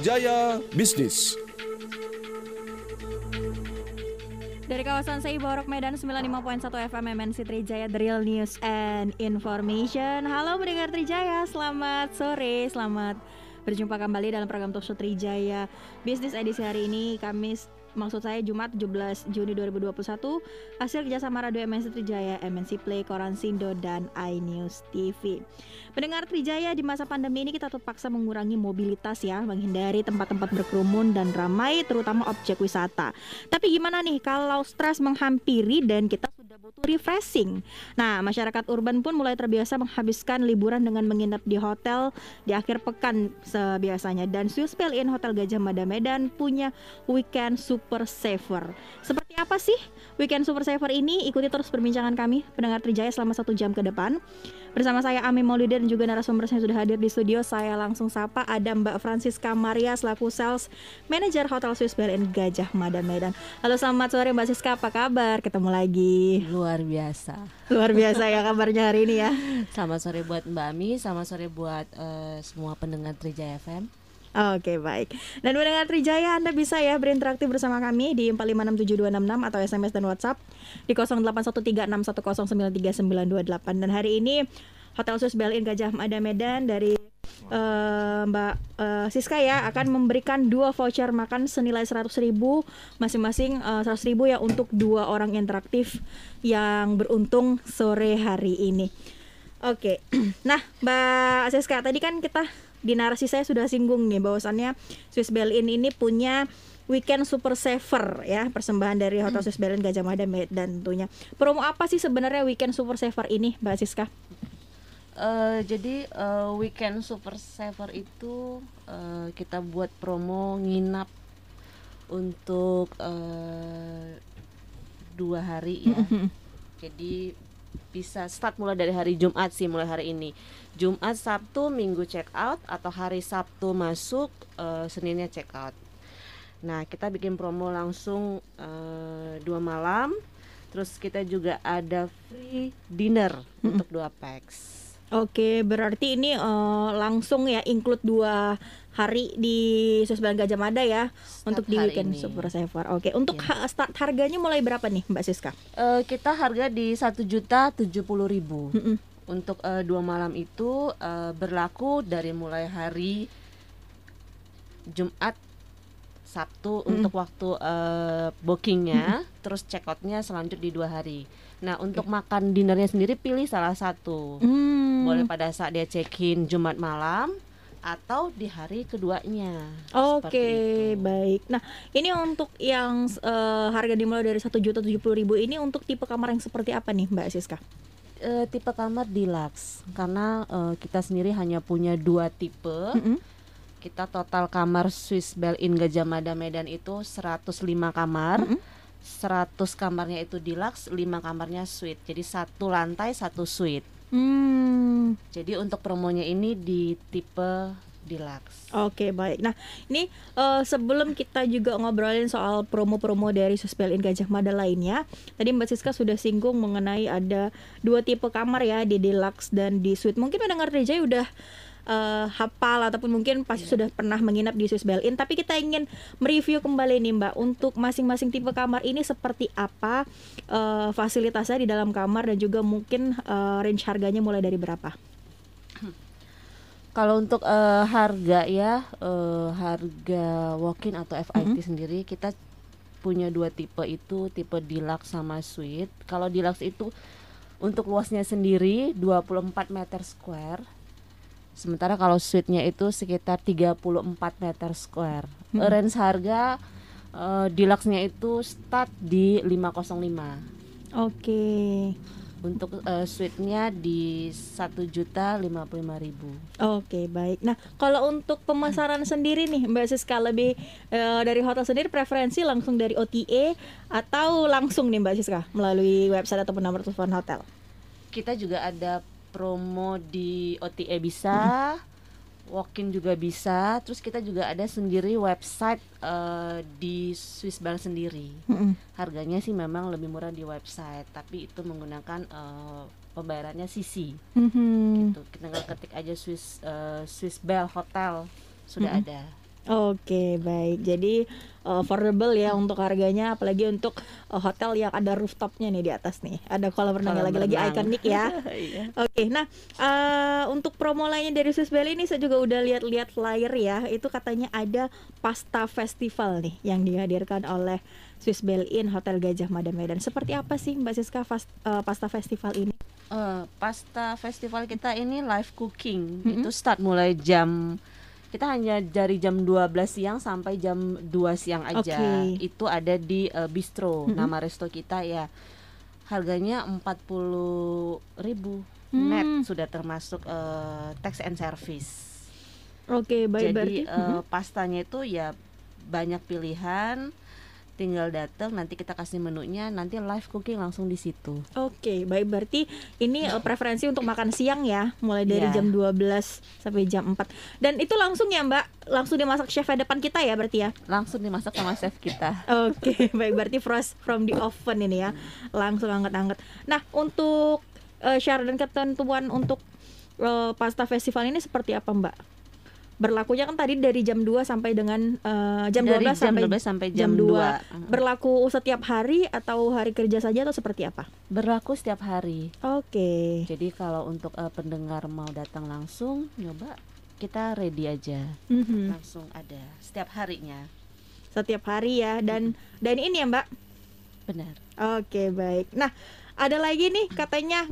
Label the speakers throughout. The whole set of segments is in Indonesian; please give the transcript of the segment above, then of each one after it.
Speaker 1: Trijaya Bisnis.
Speaker 2: Dari kawasan Sei Borok Medan 95.1 FM MNC Trijaya The Real News and Information Halo pendengar Trijaya, selamat sore, selamat berjumpa kembali dalam program Talk Show Trijaya Bisnis edisi hari ini Kamis maksud saya Jumat 17 Juni 2021 hasil kerjasama Radio MNC Trijaya, MNC Play, Koran Sindo, dan iNews TV. Pendengar Trijaya di masa pandemi ini kita terpaksa mengurangi mobilitas ya, menghindari tempat-tempat berkerumun dan ramai terutama objek wisata. Tapi gimana nih kalau stres menghampiri dan kita butuh refreshing? Nah, masyarakat urban pun mulai terbiasa menghabiskan liburan dengan menginap di hotel di akhir pekan sebiasanya dan Swiss in Hotel Gajah Mada Medan punya weekend super saver. Seperti apa sih weekend super saver ini? Ikuti terus perbincangan kami pendengar Trijaya selama satu jam ke depan. Bersama saya Ami Maulida dan juga narasumber yang sudah hadir di studio. Saya langsung sapa ada Mbak Francisca Maria selaku sales manager Hotel Swiss Berlin Gajah Mada Medan. Halo selamat sore Mbak Siska, apa kabar? Ketemu lagi.
Speaker 3: Luar biasa.
Speaker 2: Luar biasa ya kabarnya hari ini ya.
Speaker 3: Selamat sore buat Mbak Ami, selamat sore buat uh, semua pendengar Trijaya FM.
Speaker 2: Oke baik Dan mendengar Trijaya Anda bisa ya berinteraksi bersama kami di 4567266 atau SMS dan WhatsApp di 081361093928 Dan hari ini Hotel Sus Belin Gajah Mada Medan dari uh, Mbak uh, Siska ya akan memberikan dua voucher makan senilai 100 ribu masing-masing uh, 100 ribu ya untuk dua orang interaktif yang beruntung sore hari ini. Oke, nah Mbak Siska tadi kan kita di narasi saya sudah singgung nih bahwasannya Swiss Belin ini punya weekend super saver ya persembahan dari Hotel Swiss Belin Gajah Mada dan tentunya promo apa sih sebenarnya weekend super saver ini Mbak Siska?
Speaker 3: Uh, jadi uh, weekend super saver itu uh, kita buat promo nginap untuk uh, dua hari ya. jadi bisa start mulai dari hari Jumat sih mulai hari ini. Jumat, Sabtu, Minggu check out atau hari Sabtu masuk, uh, Seninnya check out. Nah kita bikin promo langsung uh, dua malam. Terus kita juga ada free dinner untuk dua packs.
Speaker 2: Oke, berarti ini uh, langsung ya include dua hari di Sosbal Gajah Mada ya start untuk di weekend ini. Super Saver. Oke, untuk ya. start harganya mulai berapa nih Mbak Siska?
Speaker 3: Uh, kita harga di satu juta tujuh puluh ribu. Mm -mm. Untuk uh, dua malam itu uh, berlaku dari mulai hari Jumat Sabtu mm. untuk waktu uh, bookingnya, mm. terus check outnya selanjut di dua hari. Nah untuk okay. makan dinernya sendiri pilih salah satu. Hmm. Boleh pada saat dia check-in Jumat malam atau di hari keduanya.
Speaker 2: Oke, okay, baik. Nah, ini untuk yang uh, harga dimulai dari satu juta tujuh puluh ribu ini untuk tipe kamar yang seperti apa nih, Mbak Siska?
Speaker 3: Uh, tipe kamar deluxe karena uh, kita sendiri hanya punya dua tipe. Mm -hmm. Kita total kamar Swiss Bell In Gajah Mada Medan itu 105 kamar. Mm -hmm 100 kamarnya itu deluxe, 5 kamarnya suite. Jadi satu lantai satu suite. Hmm. Jadi untuk promonya ini di tipe deluxe.
Speaker 2: Oke baik. Nah ini uh, sebelum kita juga ngobrolin soal promo-promo dari Suspelin Gajah Mada lainnya, tadi Mbak Siska sudah singgung mengenai ada dua tipe kamar ya di deluxe dan di suite. Mungkin mendengar DJ udah uh, hafal ataupun mungkin pasti yeah. sudah pernah menginap di Swiss Bell Inn tapi kita ingin mereview kembali nih Mbak untuk masing-masing tipe kamar ini seperti apa uh, fasilitasnya di dalam kamar dan juga mungkin uh, range harganya mulai dari berapa?
Speaker 3: Kalau untuk uh, harga ya uh, harga walk-in atau FIT mm -hmm. sendiri kita punya dua tipe itu tipe deluxe sama suite. Kalau deluxe itu untuk luasnya sendiri 24 meter square Sementara kalau suite-nya itu sekitar 34 meter square. Hmm. Range harga uh, deluxe-nya itu start di 505.
Speaker 2: Oke. Okay.
Speaker 3: Untuk uh, suite-nya di satu juta lima puluh lima ribu.
Speaker 2: Oke okay, baik. Nah kalau untuk pemasaran sendiri nih Mbak Siska lebih uh, dari hotel sendiri preferensi langsung dari OTA atau langsung nih Mbak Siska melalui website ataupun nomor telepon hotel?
Speaker 3: Kita juga ada promo di OTA bisa, walk-in juga bisa. Terus kita juga ada sendiri website uh, di Swiss Bank sendiri. Harganya sih memang lebih murah di website, tapi itu menggunakan uh, pembayarannya CC. Mm-hmm. Gitu. Kita tinggal ketik aja Swiss uh, Swiss Bell Hotel sudah ada.
Speaker 2: Oke, baik. Jadi uh, affordable ya untuk harganya apalagi untuk uh, hotel yang ada rooftopnya nih di atas nih. Ada kolam renangnya
Speaker 3: Kolam
Speaker 2: lagi-lagi ikonik ya.
Speaker 3: Iya.
Speaker 2: Oke, nah uh, untuk promo lainnya dari Swiss Bell ini saya juga udah lihat-lihat flyer ya. Itu katanya ada pasta festival nih yang dihadirkan oleh Swiss Bell Inn Hotel Gajah Mada Medan. Seperti apa sih Mbak Siska fas- uh, pasta festival ini?
Speaker 3: Eh, pasta festival kita ini live cooking
Speaker 2: Mm-mm.
Speaker 3: itu start mulai jam kita hanya dari jam 12 siang sampai jam 2 siang aja
Speaker 2: Oke.
Speaker 3: itu ada di eh, bistro
Speaker 2: Mm-mm.
Speaker 3: nama resto kita ya harganya 40.000 ribu
Speaker 2: Hmm.
Speaker 3: net sudah termasuk eh, tax and service
Speaker 2: Oke, baik
Speaker 3: jadi
Speaker 2: berarti. Mhm.
Speaker 3: pastanya itu ya banyak pilihan tinggal datang nanti kita kasih menunya nanti live cooking langsung di situ
Speaker 2: Oke, baik berarti ini uh, preferensi untuk makan siang ya, mulai dari
Speaker 3: Iya.
Speaker 2: jam 12 sampai jam 4. Dan itu langsung ya, Mbak, langsung dimasak chef depan kita ya berarti ya.
Speaker 3: langsung dimasak sama chef kita
Speaker 2: Oke, baik berarti fresh from the oven ini ya. Langsung anget-anget. Nah, untuk uh, syarat dan ketentuan untuk uh, pasta festival ini seperti apa, Mbak? Berlakunya kan tadi dari jam 2 sampai dengan uh, jam
Speaker 3: dari
Speaker 2: 12
Speaker 3: jam
Speaker 2: sampai
Speaker 3: 12 sampai
Speaker 2: jam
Speaker 3: jam,
Speaker 2: 2.
Speaker 3: 2.
Speaker 2: berlaku setiap hari atau hari kerja saja atau seperti apa?
Speaker 3: Berlaku setiap hari.
Speaker 2: Oke.
Speaker 3: Jadi kalau untuk eh, pendengar mau datang langsung nyoba kita ready aja.
Speaker 2: Mhm.
Speaker 3: Langsung ada setiap harinya.
Speaker 2: setiap hari ya dan dan ini ya Mbak.
Speaker 3: Benar.
Speaker 2: Oke baik. Nah ada lagi nih katanya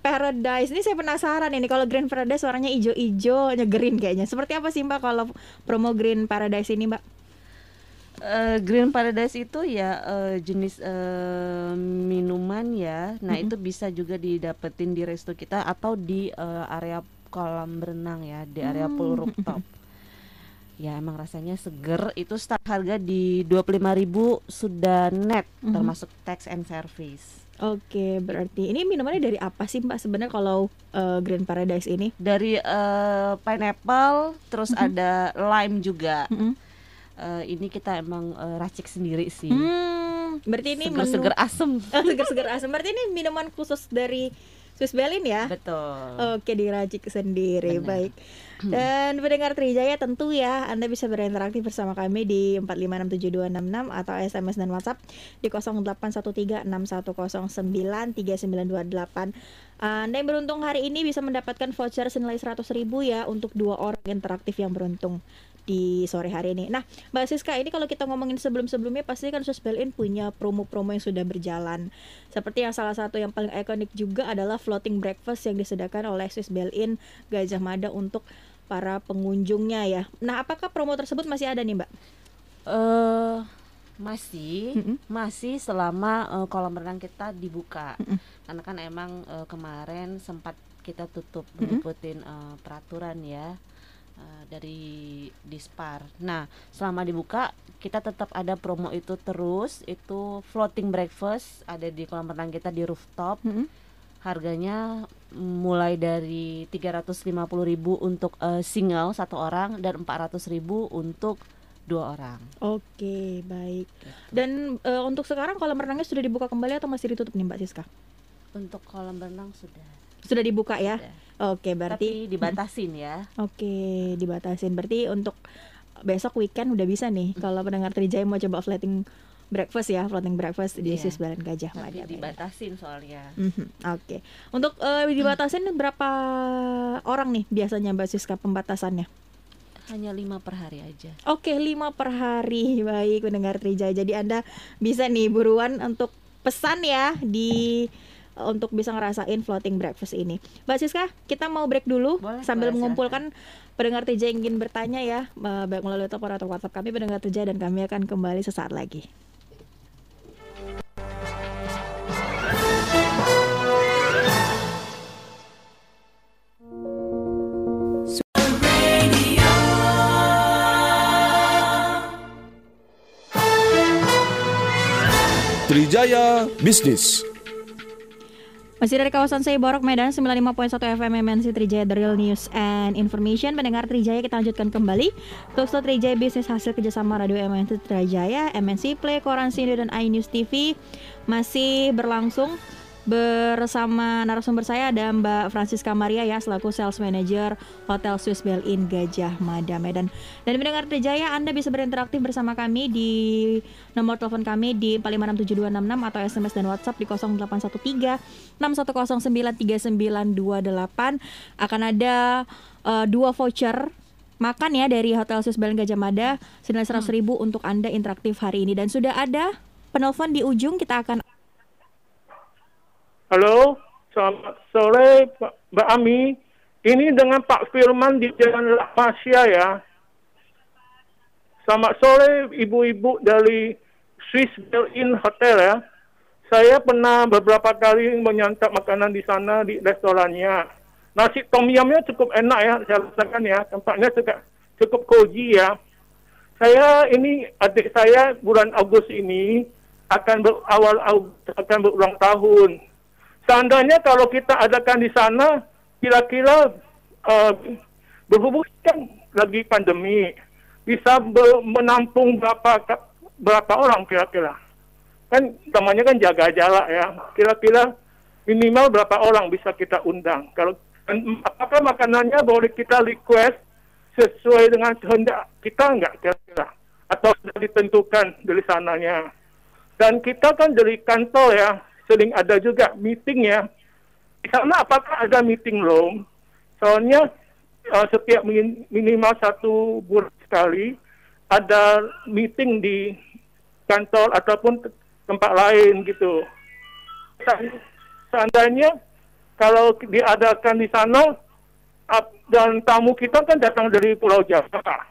Speaker 2: Paradise. Ini saya penasaran ini kalau Green Paradise warnanya hijau-hijau, green kayaknya. Seperti apa sih Mbak kalau promo Green Paradise ini Mbak?
Speaker 3: Eh, Green Paradise itu ya eh, jenis eh, minuman ya. Nah,
Speaker 2: Mm-mm.
Speaker 3: itu bisa juga didapetin di resto kita atau di eh, area kolam berenang ya, di area pool
Speaker 2: Hmm.
Speaker 3: rooftop. Ya, emang rasanya seger. Itu start harga di 25.000 sudah net
Speaker 2: Mhm.
Speaker 3: termasuk tax and service.
Speaker 2: Oke berarti ini minumannya dari apa sih Mbak sebenarnya kalau eh, Green Paradise ini?
Speaker 3: Dari eh, pineapple, terus
Speaker 2: Mhm.
Speaker 3: ada lime juga.
Speaker 2: Mm-mm.
Speaker 3: Eh, ini kita emang eh, racik sendiri sih.
Speaker 2: Hmm, berarti ini
Speaker 3: Seger-seger asem.
Speaker 2: Oh, seger-seger asam. Berarti ini minuman khusus dari Swiss Berlin ya?
Speaker 3: Betul.
Speaker 2: Oke diracik sendiri
Speaker 3: Benar.
Speaker 2: baik. Dan pendengar Trijaya tentu ya Anda bisa berinteraksi bersama kami di 4567266 atau SMS dan WhatsApp di 081361093928. Anda yang beruntung hari ini bisa mendapatkan voucher senilai 100.000 ya untuk dua orang interaktif yang beruntung di sore hari ini. Nah, Mbak Siska, ini kalau kita ngomongin sebelum-sebelumnya pasti kan Swiss Berlin punya promo-promo yang sudah berjalan. Seperti yang salah satu yang paling ikonik juga adalah floating breakfast yang disediakan oleh Swiss Berlin Gajah Mada untuk para pengunjungnya ya. Nah, apakah promo tersebut masih ada nih, Mbak?
Speaker 3: eh masih
Speaker 2: Mm-mm.
Speaker 3: masih selama eh, kolam renang kita dibuka.
Speaker 2: Mm-mm.
Speaker 3: Karena kan emang eh, kemarin sempat kita tutup
Speaker 2: Mm-mm.
Speaker 3: ngikutin eh, peraturan ya eh, dari Dispar. Nah, selama dibuka kita tetap ada promo itu terus. Itu floating breakfast ada di kolam renang kita di rooftop. Harganya mulai dari 350.000 untuk eh, single satu orang dan 400.000 untuk dua orang.
Speaker 2: Oke, baik.
Speaker 3: gitu.
Speaker 2: Dan eh, untuk sekarang kolam renangnya sudah dibuka kembali atau masih ditutup nih, Mbak Siska?
Speaker 3: Untuk kolam renang sudah.
Speaker 2: Sudah dibuka ya?
Speaker 3: sudah.
Speaker 2: Oke, berarti
Speaker 3: Tapi dibatasin ya.
Speaker 2: Oke, dibatasin. Berarti untuk besok weekend udah bisa nih. Kalau pendengar Trijaya mau coba floating breakfast ya, floating breakfast di. Swiss Berlin Gajah Mada. Medan.
Speaker 3: dibatasin soalnya.
Speaker 2: Mhm, Oke. Untuk eh, dibatasin berapa orang nih biasanya Mbak Siska pembatasannya?
Speaker 3: Hanya lima per hari aja.
Speaker 2: Oke, 5 per hari. Baik, pendengar Trijaya. Jadi Anda bisa nih buruan untuk pesan ya di untuk bisa ngerasain floating breakfast ini. Mbak Siska, kita mau break dulu
Speaker 3: Boleh,
Speaker 2: sambil
Speaker 3: boleh,
Speaker 2: mengumpulkan pendengar Trijaya yang ingin bertanya ya, eh, baik melalui telepon atau WhatsApp kami pendengar Trijaya dan kami akan kembali sesaat lagi.
Speaker 1: Trijaya Bisnis.
Speaker 2: Masih dari kawasan Seiborok Medan 95.1 FM MNC Trijaya The Real News and Information. Pendengar Trijaya kita lanjutkan kembali. Talkshow Trijaya Bisnis hasil kerjasama Radio MNC Trijaya MNC Play, Koran Sini dan iNews TV Masih berlangsung bersama narasumber saya ada Mbak Francisca Maria ya selaku Sales Manager Hotel Swiss Bell In Gajah Mada Medan. Dan mendengar Trijaya Anda bisa berinteraksi bersama kami di nomor telepon kami di 456766 atau SMS dan WhatsApp di 0813 61093928 akan ada uh, dua voucher makan ya dari Hotel Swiss Bell In Gajah Mada senilai 100 ribu untuk Anda interaktif hari ini dan sudah ada penelpon di ujung kita akan
Speaker 4: Halo, selamat sore Mbak Ami. Ini dengan Pak Firman di Jalan Lakmasia ya. Selamat sore ibu-ibu dari Swiss Built-in Hotel ya. Saya pernah beberapa kali menyantap makanan di sana di restorannya. Nasi tom yumnya cukup enak ya, saya rasakan ya. Tempatnya juga cukup cozy ya. Saya ini adik saya bulan Agustus ini akan berawal akan berulang tahun Seandainya kalau kita adakan di sana, kira-kira uh, berhubung kan lagi pandemi, bisa menampung berapa berapa orang kira-kira? Kan namanya kan jaga jarak ya. Kira-kira minimal berapa orang bisa kita undang? Kalau apakah makanannya boleh kita request sesuai dengan kehendak kita enggak kira-kira? Atau sudah ditentukan dari sananya? Dan kita kan dari kantor ya, sering ada juga meeting ya. Sana apakah ada meeting room? Soalnya uh, setiap minimal satu bulan sekali ada meeting di kantor ataupun tempat lain gitu. Seandainya kalau diadakan di sana dan tamu kita kan datang dari Pulau Jawa,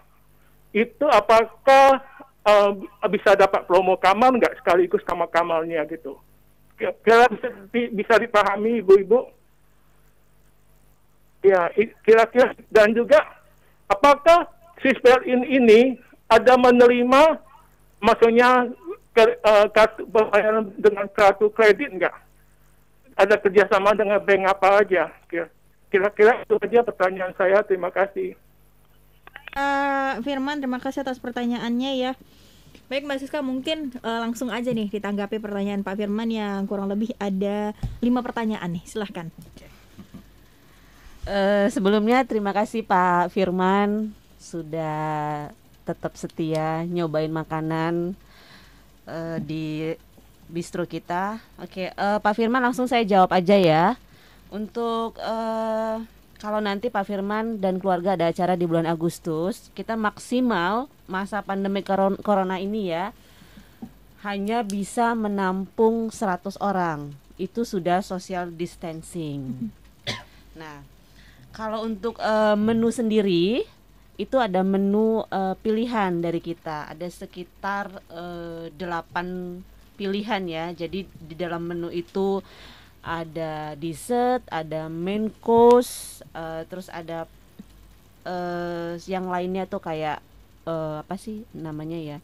Speaker 4: itu apakah uh, bisa dapat promo kamar nggak sekaligus sama kamarnya gitu? Kira bisa, dipahami ibu-ibu? Ya, kira-kira dan juga apakah Sisper in ini ada menerima maksudnya ke, uh, kartu pembayaran dengan kartu kredit enggak? Ada kerjasama dengan bank apa aja? Kira-kira itu aja pertanyaan saya. Terima kasih.
Speaker 2: Uh, Firman, terima kasih atas pertanyaannya ya. Baik Mbak Siska mungkin uh, langsung aja nih ditanggapi pertanyaan Pak Firman yang kurang lebih ada lima pertanyaan nih silahkan.
Speaker 3: Uh, sebelumnya terima kasih Pak Firman sudah tetap setia nyobain makanan uh, di bistro kita. Oke, okay, uh, Pak Firman langsung saya jawab aja ya. Untuk uh, kalau nanti Pak Firman dan keluarga ada acara di bulan Agustus, kita maksimal masa pandemi corona ini ya hanya bisa menampung 100 orang. Itu sudah social distancing. Nah, kalau untuk uh, menu sendiri itu ada menu uh, pilihan dari kita. Ada sekitar uh, eh, 8 pilihan ya. Jadi di dalam menu itu ada dessert, ada main course, uh, terus ada uh, yang lainnya tuh kayak uh, apa sih namanya ya?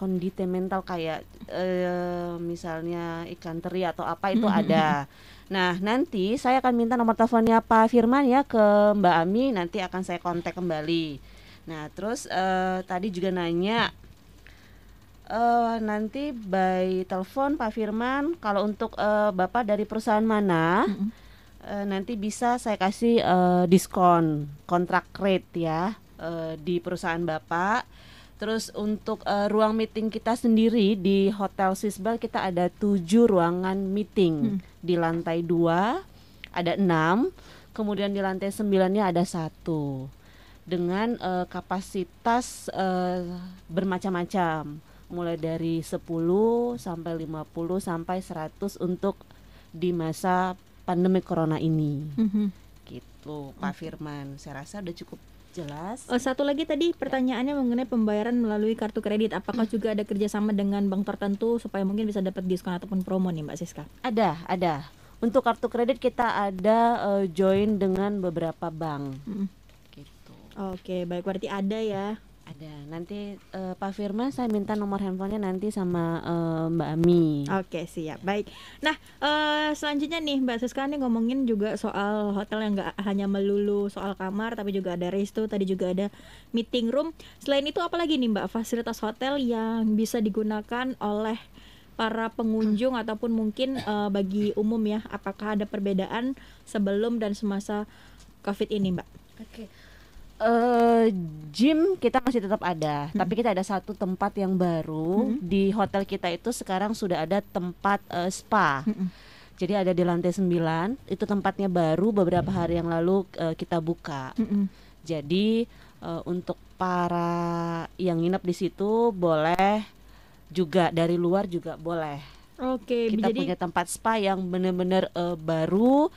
Speaker 3: kondite mental kayak uh, misalnya ikan teri atau apa itu ada. Nah, nanti saya akan minta nomor teleponnya Pak Firman ya ke Mbak Ami, nanti akan saya kontak kembali. Nah, terus uh, tadi juga nanya uh, nanti by telepon Pak Firman kalau untuk uh, Bapak dari perusahaan mana mm -hmm. uh, nanti bisa saya kasih uh, diskon kontrak rate ya uh, di perusahaan Bapak. Terus untuk uh, ruang meeting kita sendiri di Hotel Sisbal kita ada tujuh ruangan meeting hmm. di lantai dua ada enam, kemudian di lantai sembilannya ada satu dengan uh, kapasitas uh, bermacam-macam mulai dari 10 sampai 50 sampai 100 untuk di masa pandemi corona ini. Mm-hmm. Gitu, Pak Firman. Saya rasa udah cukup jelas.
Speaker 2: Oh, satu lagi tadi pertanyaannya mengenai pembayaran melalui kartu kredit. Apakah mm. juga ada kerjasama dengan bank tertentu supaya mungkin bisa dapat diskon ataupun promo nih, Mbak Siska?
Speaker 3: Ada, ada. Untuk kartu kredit kita ada uh, join dengan beberapa bank. Mm. Gitu.
Speaker 2: Oke, baik berarti ada ya.
Speaker 3: Ada. Nanti uh, Pak Firman saya minta nomor handphonenya nanti sama uh, Mbak Ami.
Speaker 2: Oke, siap. Baik. Nah, uh, selanjutnya nih Mbak Siska nih ngomongin juga soal hotel yang nggak hanya melulu soal kamar tapi juga ada resto, tadi juga ada meeting room. Selain itu apa lagi nih Mbak fasilitas hotel yang bisa digunakan oleh para pengunjung ataupun mungkin eh, bagi umum ya, apakah ada perbedaan sebelum dan semasa COVID ini, Mbak?
Speaker 3: Oke. Eh, gym kita masih tetap ada, tapi kita ada satu tempat yang baru di hotel kita itu sekarang sudah ada tempat eh, spa. Jadi ada di lantai 9, itu tempatnya baru beberapa hari yang lalu eh, kita buka.
Speaker 2: Mm-mm.
Speaker 3: Jadi eh, untuk para yang nginep di situ boleh juga dari luar juga boleh.
Speaker 2: Oke,
Speaker 3: Kita
Speaker 2: jadi
Speaker 3: punya tempat spa yang benar-benar eh, baru,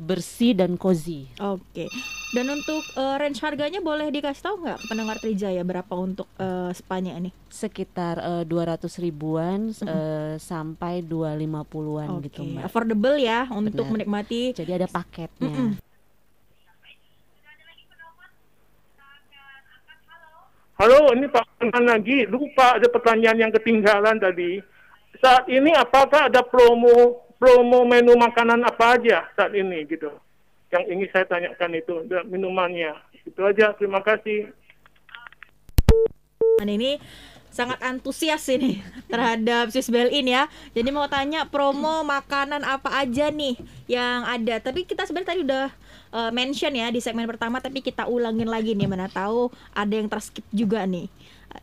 Speaker 3: bersih dan cozy.
Speaker 2: Oke. Dan untuk eh, range harganya boleh dikasih tahu nggak pendengar Trijaya berapa untuk eh, spanya ini?
Speaker 3: sekitar eh, 200 ribuan eh, sampai 250-an
Speaker 2: Oke,
Speaker 3: gitu Mbak.
Speaker 2: affordable ya untuk
Speaker 3: Benar.
Speaker 2: menikmati.
Speaker 3: Jadi ada paketnya.
Speaker 4: Halo, ini Pak Kenan lagi. Lupa ada pertanyaan yang ketinggalan tadi. Saat ini apakah ada promo promo menu makanan apa aja saat ini gitu? Yang ingin saya tanyakan itu minumannya. Itu aja. Terima kasih.
Speaker 2: Dan ini sangat antusias ini terhadap Swiss Bell In ya. Jadi mau tanya promo makanan apa aja nih yang ada. Tapi kita sebenarnya tadi udah uh, mention ya di segmen pertama tapi kita ulangin lagi nih mana tahu ada yang terskip juga nih.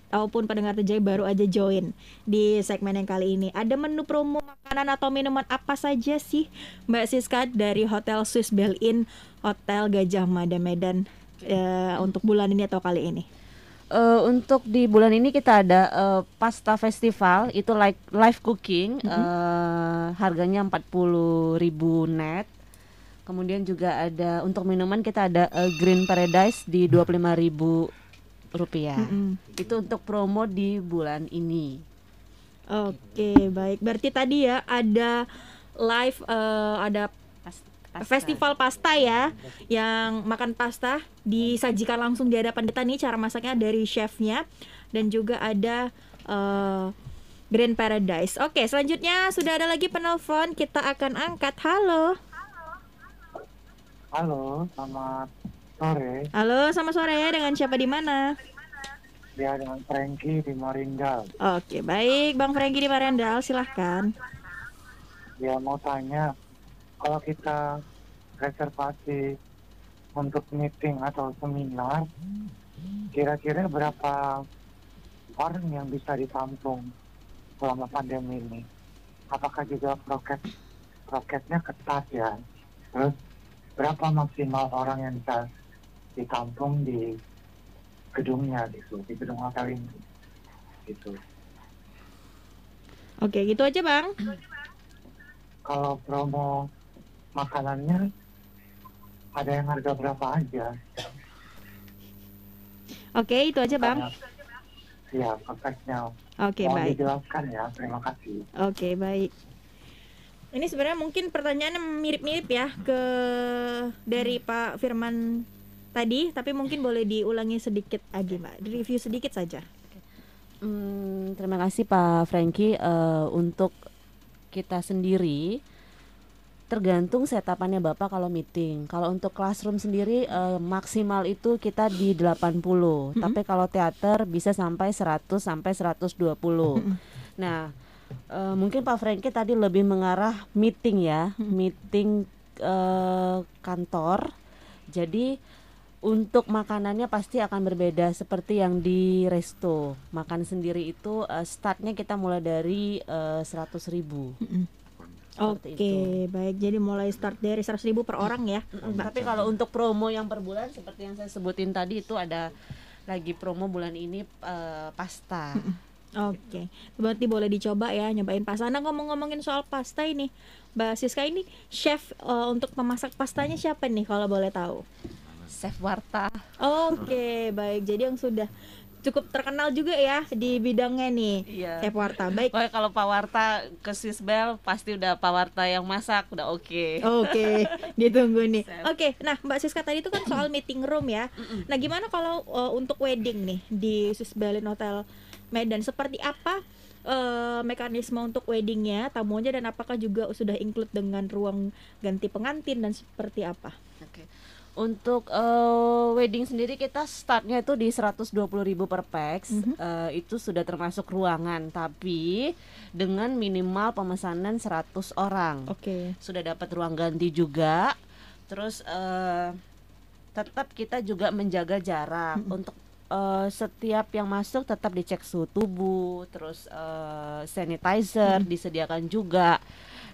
Speaker 2: Ataupun pendengar terjaya baru aja join di segmen yang kali ini. Ada menu promo makanan atau minuman apa saja sih Mbak Siska dari Hotel Swiss Bell In Hotel Gajah Mada Medan eh, untuk bulan ini atau kali ini?
Speaker 3: Eh, untuk di bulan ini kita ada eh, pasta festival itu like live cooking eh, harganya 40.000 net. Kemudian juga ada untuk minuman kita ada eh, Green Paradise di 25.000 rupiah.
Speaker 2: Mm-mm.
Speaker 3: Itu untuk promo di bulan ini.
Speaker 2: Oke, baik. Berarti tadi ya ada live eh, ada
Speaker 3: pasta.
Speaker 2: festival pasta ya, yang makan pasta disajikan langsung di hadapan kita nih cara masaknya dari chefnya dan juga ada eh, Grand Paradise. Oke, selanjutnya sudah ada lagi penelpon, kita akan angkat. Halo.
Speaker 5: Halo, selamat sore.
Speaker 2: Halo, selamat sore. Dengan siapa di mana?
Speaker 5: Ya dengan Frankie di Marindal.
Speaker 2: Oke, baik. Bang Franky di Marendal, silahkan.
Speaker 5: Ya mau tanya, kalau kita reservasi untuk meeting atau seminar, kira-kira berapa orang yang bisa ditampung selama pandemi ini? Apakah juga prokes prokesnya ketat ya? Terus berapa maksimal orang yang bisa ditampung di gedungnya gitu, di gedung hotel ini? Gitu.
Speaker 2: Oke, gitu aja, Bang.
Speaker 5: kalau promo makanannya ada yang harga berapa aja?
Speaker 2: Oke, itu aja, Bang.
Speaker 5: Iya, perfectnya.
Speaker 2: Oke, baik.
Speaker 5: dijelaskan ya. Terima kasih.
Speaker 2: Oke, baik. Ini sebenarnya mungkin pertanyaannya mirip-mirip ya ke dari Pak Firman tadi, tapi mungkin boleh diulangi sedikit lagi, Mbak. Review sedikit saja.
Speaker 3: Hmm, terima kasih Pak Franky Eh, untuk kita sendiri tergantung setapannya Bapak kalau meeting. Kalau untuk classroom sendiri eh, maksimal itu kita di 80. Tapi kalau teater bisa sampai 100 sampai 120. Nah, eh, mungkin Pak Franky tadi lebih mengarah meeting ya, meeting eh, kantor. Jadi untuk makanannya pasti akan berbeda seperti yang di resto. Makan sendiri itu eh, startnya kita mulai dari eh, 100.000 ribu.
Speaker 2: Oke,
Speaker 3: Seperti
Speaker 2: baik. Jadi mulai start dari 100.000 ribu per orang ya.
Speaker 3: Tapi kalau untuk promo yang per bulan seperti yang saya sebutin tadi itu ada lagi promo bulan ini eh, pasta.
Speaker 2: Oke, berarti boleh dicoba ya nyobain pasta. Nah ngomong-ngomongin soal pasta ini, Mbak Siska ini chef eh, untuk memasak pastanya siapa nih kalau boleh tahu?
Speaker 3: Chef Warta.
Speaker 2: Oke, baik. Jadi yang sudah cukup terkenal juga ya di bidangnya nih,
Speaker 3: Iya.
Speaker 2: Chef Warta. Baik.
Speaker 3: Pokoknya kalau Pak Warta ke Swiss Bell pasti udah Pak Warta yang masak udah oke.
Speaker 2: Oke, ditunggu nih. Oke, nah Mbak Siska tadi itu kan soal meeting room ya. Nah gimana kalau uh, untuk wedding nih di Swiss Berlin Hotel Medan? Seperti apa uh, mekanisme untuk weddingnya, tamunya dan apakah juga sudah include dengan ruang ganti pengantin dan seperti apa?
Speaker 3: Untuk eh, wedding sendiri kita startnya itu di 120.000 per pax. Eh, itu sudah termasuk ruangan, tapi dengan minimal pemesanan 100 orang.
Speaker 2: Oke.
Speaker 3: Sudah dapat ruang ganti juga. Terus eh, tetap kita juga menjaga jarak untuk eh, setiap yang masuk tetap dicek suhu tubuh, terus eh, sanitizer disediakan juga.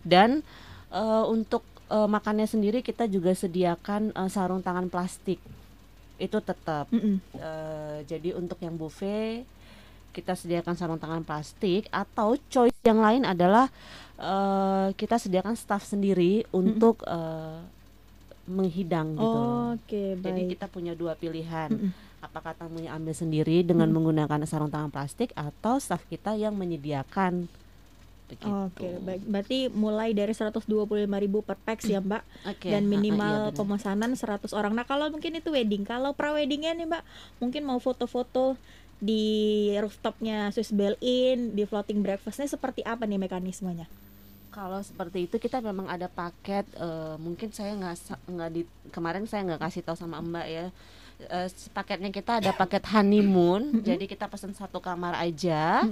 Speaker 3: Dan eh, untuk eh, makannya sendiri kita juga sediakan eh, sarung tangan plastik. Itu tetap.
Speaker 2: Mm-mm.
Speaker 3: Eh, jadi untuk yang buffet kita sediakan sarung tangan plastik atau choice yang lain adalah eh, kita sediakan staff sendiri untuk eh, menghidang gitu. loh.
Speaker 2: Oke,
Speaker 3: Jadi
Speaker 2: baik.
Speaker 3: kita punya dua pilihan.
Speaker 2: Mm-mm.
Speaker 3: Apakah tamunya ambil sendiri dengan menggunakan sarung tangan plastik atau staff kita yang menyediakan. Begitu.
Speaker 2: Oke, baik. Berarti mulai dari 125.000 per pax ya, Mbak.
Speaker 3: Oke,
Speaker 2: Dan
Speaker 3: ah, ah,
Speaker 2: minimal
Speaker 3: iya
Speaker 2: pemesanan 100 orang. Nah, kalau mungkin itu wedding, kalau pra-weddingnya nih, Mbak, mungkin mau foto-foto di rooftopnya Swiss Bell Inn, di floating breakfastnya seperti apa nih mekanismenya?
Speaker 3: Kalau seperti itu kita memang ada paket. eh, mungkin saya nggak nggak di kemarin saya nggak kasih tahu sama Mbak ya. Eh, paketnya kita ada paket honeymoon. Jadi kita pesan satu kamar aja.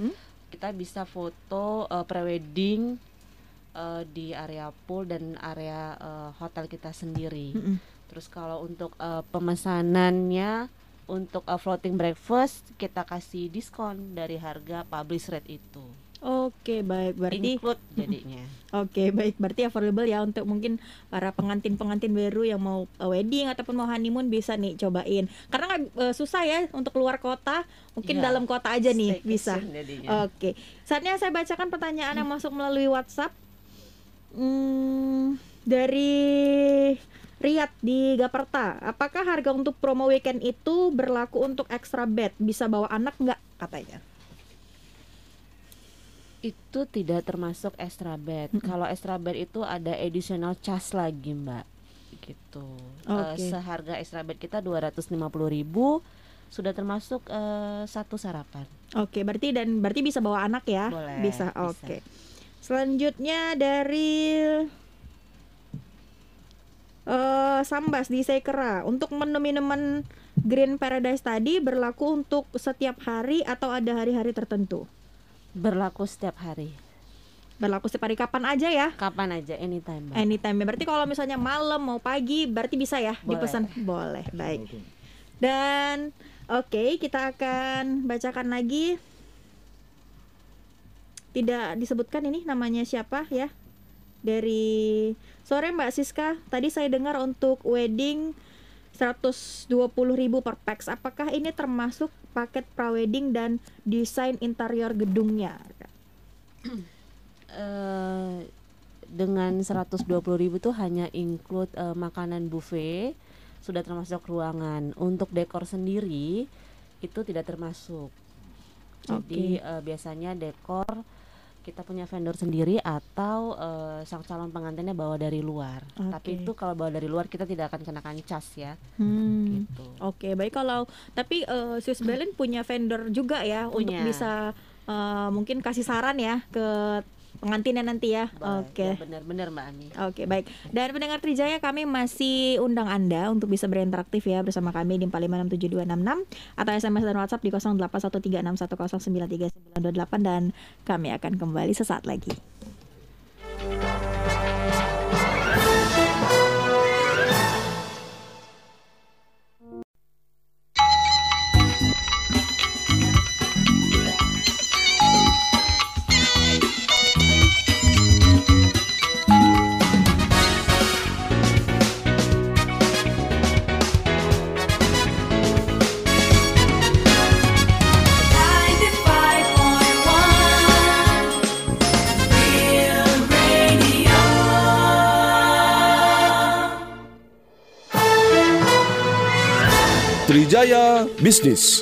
Speaker 3: Kita bisa foto eh, prewedding eh, di area pool dan area eh, hotel kita sendiri.
Speaker 2: Mm-mm.
Speaker 3: Terus kalau untuk eh, pemesanannya untuk eh, floating breakfast kita kasih diskon dari harga publish rate itu.
Speaker 2: Oke, baik. Berarti
Speaker 3: Include jadinya.
Speaker 2: Oke, baik. Berarti affordable ya untuk mungkin para pengantin-pengantin baru yang mau uh, wedding ataupun mau honeymoon bisa nih cobain. Karena nggak, uh, susah ya untuk keluar kota, mungkin
Speaker 3: Iya.
Speaker 2: dalam kota aja nih bisa.
Speaker 3: jadinya.
Speaker 2: Oke. Saatnya saya bacakan pertanyaan yang masuk melalui WhatsApp. Hmm, dari Riyad di Gaperta, apakah harga untuk promo weekend itu berlaku untuk extra bed? Bisa bawa anak nggak katanya?
Speaker 3: Itu tidak termasuk extra bed. Kalau extra bed itu ada additional charge lagi, Mbak. Gitu. Eh,
Speaker 2: Oke.
Speaker 3: seharga extra bed kita 250.000 sudah termasuk eh, satu sarapan.
Speaker 2: Oke, berarti dan berarti bisa bawa anak ya?
Speaker 3: Boleh,
Speaker 2: Bisa. Oke. Selanjutnya dari eh Sambas di Sekera. Untuk menu minuman Green Paradise tadi berlaku untuk setiap hari atau ada hari-hari tertentu?
Speaker 3: Berlaku setiap hari.
Speaker 2: Berlaku setiap hari kapan aja ya?
Speaker 3: Kapan aja anytime, Mbak.
Speaker 2: Anytime. Berarti kalau misalnya malam mau pagi berarti bisa ya
Speaker 3: Boleh.
Speaker 2: dipesan? Boleh. Baik. Dan oke, kita akan bacakan lagi. Tidak disebutkan ini namanya siapa ya? Dari sore Mbak Siska, tadi saya dengar untuk wedding 120.000 per pax. Apakah ini termasuk paket prawedding dan desain interior gedungnya?
Speaker 3: eh dengan 120.000 tuh hanya include eh, makanan buffet, sudah termasuk ruangan. Untuk dekor sendiri itu tidak termasuk. Jadi eh, biasanya dekor kita punya vendor sendiri atau eh, sang calon pengantinnya bawa dari luar. Tapi
Speaker 2: Oke.
Speaker 3: itu kalau bawa dari luar kita tidak akan kenakan cas ya.
Speaker 2: Hmm.
Speaker 3: Gitu.
Speaker 2: Oke, baik kalau tapi eh, Swiss Berlin punya vendor juga ya untuk
Speaker 3: Punya.
Speaker 2: bisa eh, mungkin kasih saran ya ke pengantinnya nanti ya.
Speaker 3: Boleh.
Speaker 2: Oke.
Speaker 3: Ya, benar-benar Mbak Ani.
Speaker 2: Oke, baik. Dan pendengar Trijaya kami masih undang Anda untuk bisa berinteraktif ya bersama kami di 4567266 atau SMS dan WhatsApp di 081361093928 dan kami akan kembali sesaat lagi.
Speaker 1: Trijaya Bisnis.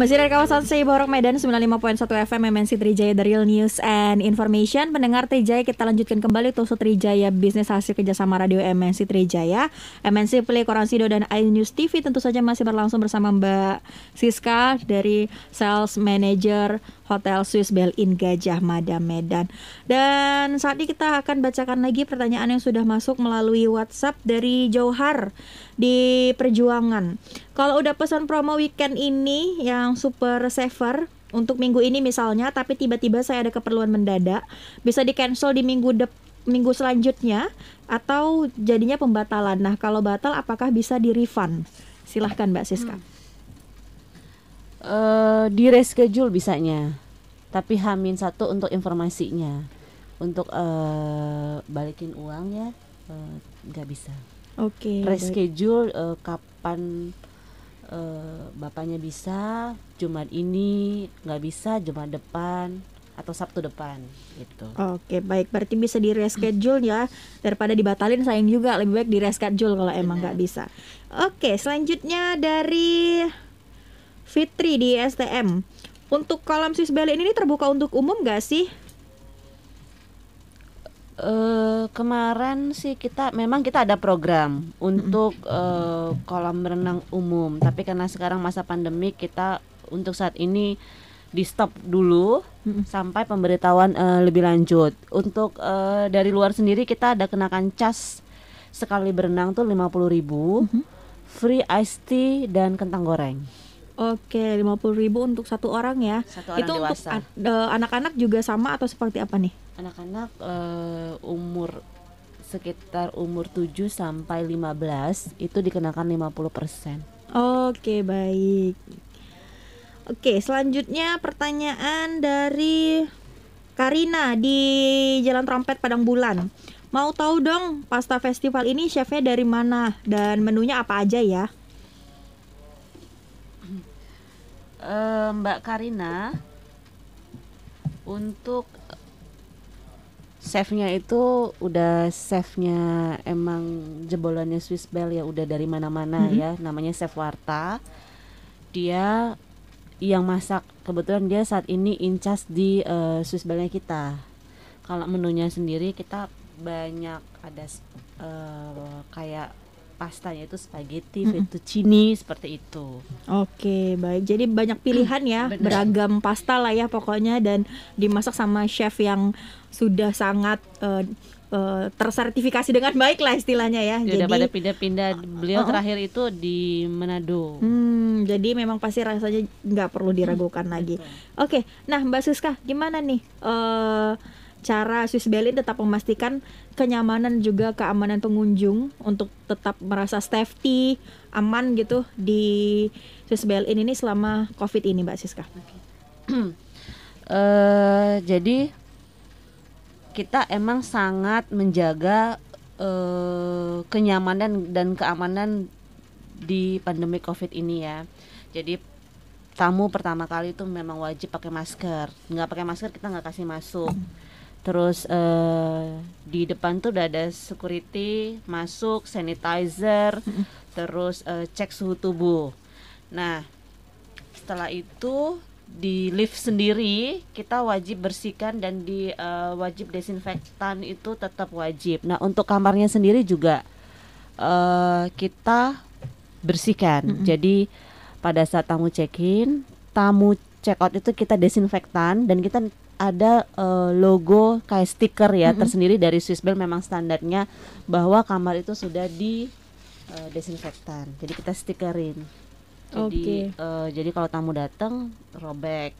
Speaker 2: Masih dari kawasan Seiborok Medan 95.1 FM MNC Trijaya The Real News and Information Pendengar Trijaya kita lanjutkan kembali Tusuk Trijaya Bisnis hasil kerjasama radio MNC Trijaya MNC Play Koran Sido dan iNews TV Tentu saja masih berlangsung bersama Mbak Siska Dari Sales Manager Hotel Swiss Bell in Gajah Mada Medan. Dan saat ini kita akan bacakan lagi pertanyaan yang sudah masuk melalui WhatsApp dari Johar di Perjuangan. Kalau udah pesan promo weekend ini yang super saver untuk minggu ini misalnya, tapi tiba-tiba saya ada keperluan mendadak, bisa di cancel di minggu depan minggu selanjutnya atau jadinya pembatalan. Nah, kalau batal apakah bisa di refund? Silahkan Mbak Siska. Hmm.
Speaker 3: Uh, di reschedule bisanya, tapi hamin satu untuk informasinya. Untuk uh, balikin uang ya eh, nggak uh, bisa.
Speaker 2: Oke. Okay,
Speaker 3: reschedule uh, kapan uh, bapaknya bisa, Jumat ini nggak bisa, Jumat depan atau Sabtu depan gitu.
Speaker 2: Oke, baik. Berarti bisa di reschedule ya daripada dibatalin sayang juga lebih baik di reschedule kalau emang nggak bisa. Oke, selanjutnya dari Fitri di STM. Untuk kolam Swiss Bell ini terbuka untuk umum nggak sih?
Speaker 3: Uh, kemarin sih kita memang kita ada program untuk uh, kolam renang umum, tapi karena sekarang masa pandemi kita untuk saat ini di stop dulu hmm. sampai pemberitahuan uh, lebih lanjut. Untuk uh, dari luar sendiri kita ada kenakan cas sekali berenang tuh 50.000. ribu, hmm. free iced tea dan kentang goreng.
Speaker 2: Oke, lima puluh ribu untuk satu orang ya.
Speaker 3: Satu orang
Speaker 2: Itu
Speaker 3: dewasa.
Speaker 2: untuk uh, anak-anak juga sama atau seperti apa nih?
Speaker 3: Anak-anak uh, umur sekitar umur 7 sampai 15 itu dikenakan 50%.
Speaker 2: Oke, baik. Oke, selanjutnya pertanyaan dari Karina di Jalan Trompet Padang Bulan. Mau tahu dong pasta festival ini chefnya dari mana dan menunya apa aja ya?
Speaker 3: Uh, Mbak Karina, untuk chefnya itu udah chefnya emang jebolannya Swiss Bell ya udah dari mana-mana mm -hmm. ya namanya chef Warta dia yang masak kebetulan dia saat ini incas di uh, Swiss Bellnya kita kalau menunya sendiri kita banyak ada uh, kayak pastanya itu spaghetti, mm-hmm. fettuccine seperti itu.
Speaker 2: Oke, baik. Jadi banyak pilihan ya, Bener. beragam pasta lah ya pokoknya dan dimasak sama chef yang sudah sangat uh, uh, tersertifikasi dengan baik lah istilahnya ya.
Speaker 3: Jadi pada pindah-pindah beliau uh, uh, terakhir itu di Manado.
Speaker 2: Hmm, jadi memang pasti rasanya nggak perlu diragukan hmm, lagi. Oke, okay, nah Mbak Siska gimana nih uh, cara Swiss Berlin tetap memastikan kenyamanan juga keamanan pengunjung untuk tetap merasa safety aman gitu di Swiss Berlin ini selama COVID ini Mbak Siska.
Speaker 3: Uh, jadi kita emang sangat menjaga uh, kenyamanan dan keamanan di pandemi COVID ini ya. Jadi tamu pertama kali itu memang wajib pakai masker. Nggak pakai masker kita nggak kasih masuk. Terus uh, di depan tuh udah ada security masuk, sanitizer, terus uh, cek suhu tubuh. Nah setelah itu di lift sendiri kita wajib bersihkan dan di uh, wajib desinfektan itu tetap wajib. Nah untuk kamarnya sendiri juga uh, kita bersihkan. Mm -hmm. Jadi pada saat tamu check in, tamu check out itu kita desinfektan dan kita ada uh, logo kayak stiker ya mm -hmm. tersendiri dari Swissbell memang standarnya bahwa kamar itu sudah di uh, desinfektan. Jadi kita stikerin. Jadi okay. uh, jadi kalau tamu datang robek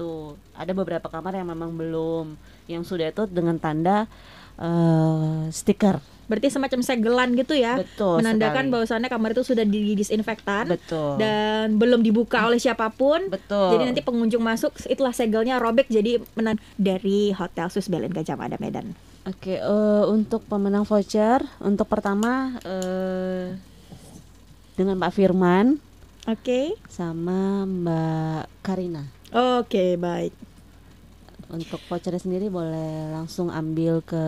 Speaker 3: tuh ada beberapa kamar yang memang belum yang sudah itu dengan tanda uh, stiker.
Speaker 2: Berarti semacam segelan gitu ya,
Speaker 3: Betul,
Speaker 2: menandakan bahwasannya kamar itu sudah didisinfektan
Speaker 3: Betul.
Speaker 2: dan belum dibuka oleh siapa pun.
Speaker 3: Betul.
Speaker 2: Jadi nanti pengunjung masuk itulah segelnya robek jadi menang dari Hotel Sus Belen Gajah Mada Medan.
Speaker 3: Oke, okay, uh, untuk pemenang voucher untuk pertama uh, dengan Pak Firman
Speaker 2: Oke. Okay.
Speaker 3: Sama Mbak Karina.
Speaker 2: Oke, okay, baik.
Speaker 3: Untuk vouchernya sendiri boleh langsung ambil ke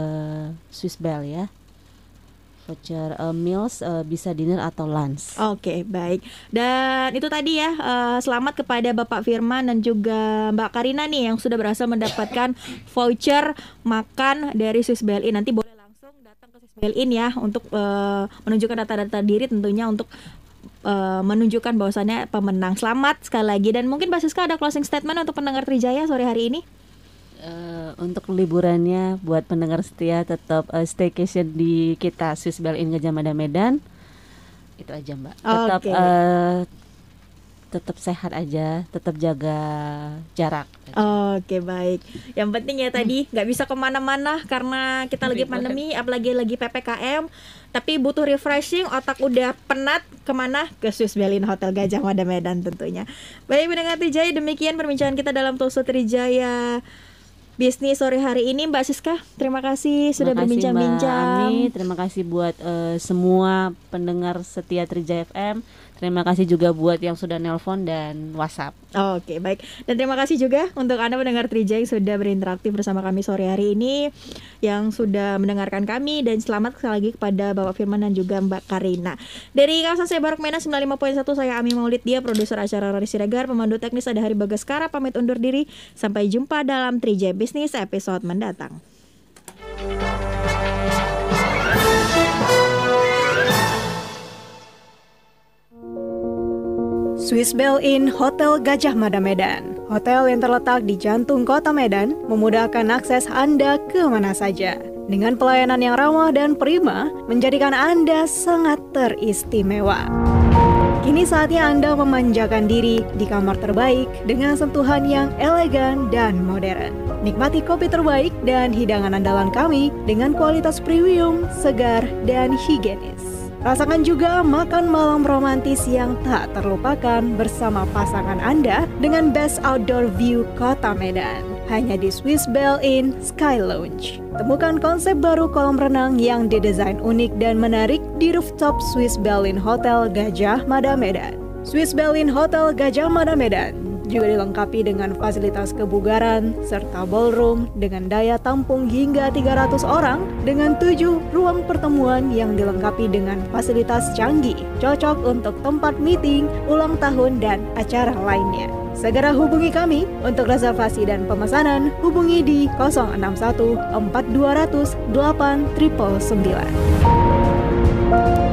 Speaker 3: Swiss Bell ya. Voucher uh, meals uh, bisa dinner atau lunch.
Speaker 2: Oke, okay, baik. Dan itu tadi ya, uh, selamat kepada Bapak Firman dan juga Mbak Karina nih yang sudah berhasil mendapatkan voucher makan dari Swiss ini. Nanti boleh langsung datang ke Swiss Bell in ya untuk uh, menunjukkan data-data diri tentunya untuk uh, menunjukkan bahwasannya pemenang. Selamat sekali lagi dan mungkin Mbak Siska ada closing statement untuk pendengar Trijaya sore hari ini.
Speaker 3: Uh, untuk liburannya buat pendengar setia tetap uh, staycation di kita Swiss Bell in Gajah Mada Medan itu aja mbak tetap okay. uh, tetap sehat aja, tetap jaga jarak.
Speaker 2: Oke okay, baik. Yang penting ya tadi nggak bisa ke mana-mana karena kita lagi pandemi, apalagi lagi ppkm. Tapi butuh refreshing, otak udah penat ke mana ke Swiss Berlin Hotel Gajah Mada Medan tentunya. Baik mendengar Trijaya demikian perbincangan kita dalam Toso Trijaya bisnis sore hari ini Mbak Siska. Terima kasih sudah berbincang-bincang.
Speaker 3: Terima kasih buat uh, semua pendengar setia Trijaya FM. Terima kasih juga buat yang sudah nelpon dan WhatsApp.
Speaker 2: Oke, baik. Dan terima kasih juga untuk Anda pendengar Trijaya yang sudah berinteraksi bersama kami sore hari ini, yang sudah mendengarkan kami dan selamat sekali lagi kepada Bapak Firman dan juga Mbak Karina. Dari kawasan saya Barok Mena 95.1 saya Ami Maulid dia produser acara Rari Siregar, pemandu teknis ada Hari Bagaskara pamit undur diri. Sampai jumpa dalam Trijaya Bisnis episode mendatang.
Speaker 6: Swiss Bell Inn Hotel Gajah Mada Medan. Hotel yang terletak di jantung kota Medan memudahkan akses Anda ke mana saja. Dengan pelayanan yang ramah dan prima, menjadikan Anda sangat teristimewa. Kini saatnya Anda memanjakan diri di kamar terbaik dengan sentuhan yang elegan dan modern. Nikmati kopi terbaik dan hidangan andalan kami dengan kualitas premium, segar, dan higienis. Rasakan juga makan malam romantis yang tak terlupakan bersama pasangan Anda dengan best outdoor view kota Medan. Hanya di Swiss Bell Inn Sky Lounge. Temukan konsep baru kolam renang yang didesain unik dan menarik di rooftop Swiss Bell Inn Hotel Gajah Mada Medan. Swiss Bell Inn Hotel Gajah Mada Medan juga dilengkapi dengan fasilitas kebugaran serta ballroom dengan daya tampung hingga 300 orang dengan tujuh ruang pertemuan yang dilengkapi dengan fasilitas canggih, cocok untuk tempat meeting, ulang tahun, dan acara lainnya. Segera hubungi kami untuk reservasi dan pemesanan. Hubungi di 061 4200 8999.